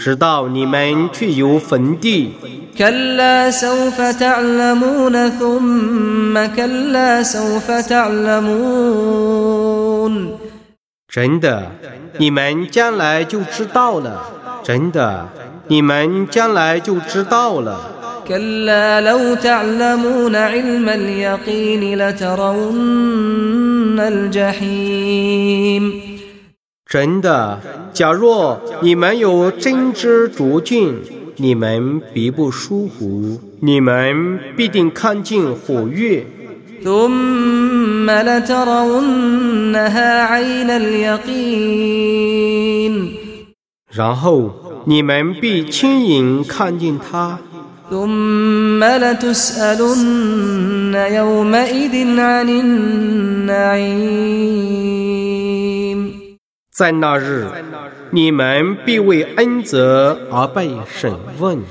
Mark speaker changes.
Speaker 1: 直到你们去游坟地。
Speaker 2: كلا سوف تعلمون ثم كلا سوف تعلمون
Speaker 1: 真的，你们将来就知道了。真的，你们将来就知道了。
Speaker 2: كلا لو تعلمون علم اليقين لترون الجحيم
Speaker 1: 真的假若你们有真知灼见你们必不疏忽你们必定看见火月。然后你们必亲眼看见
Speaker 2: 他
Speaker 1: 在那日，你们必为恩泽而被审问。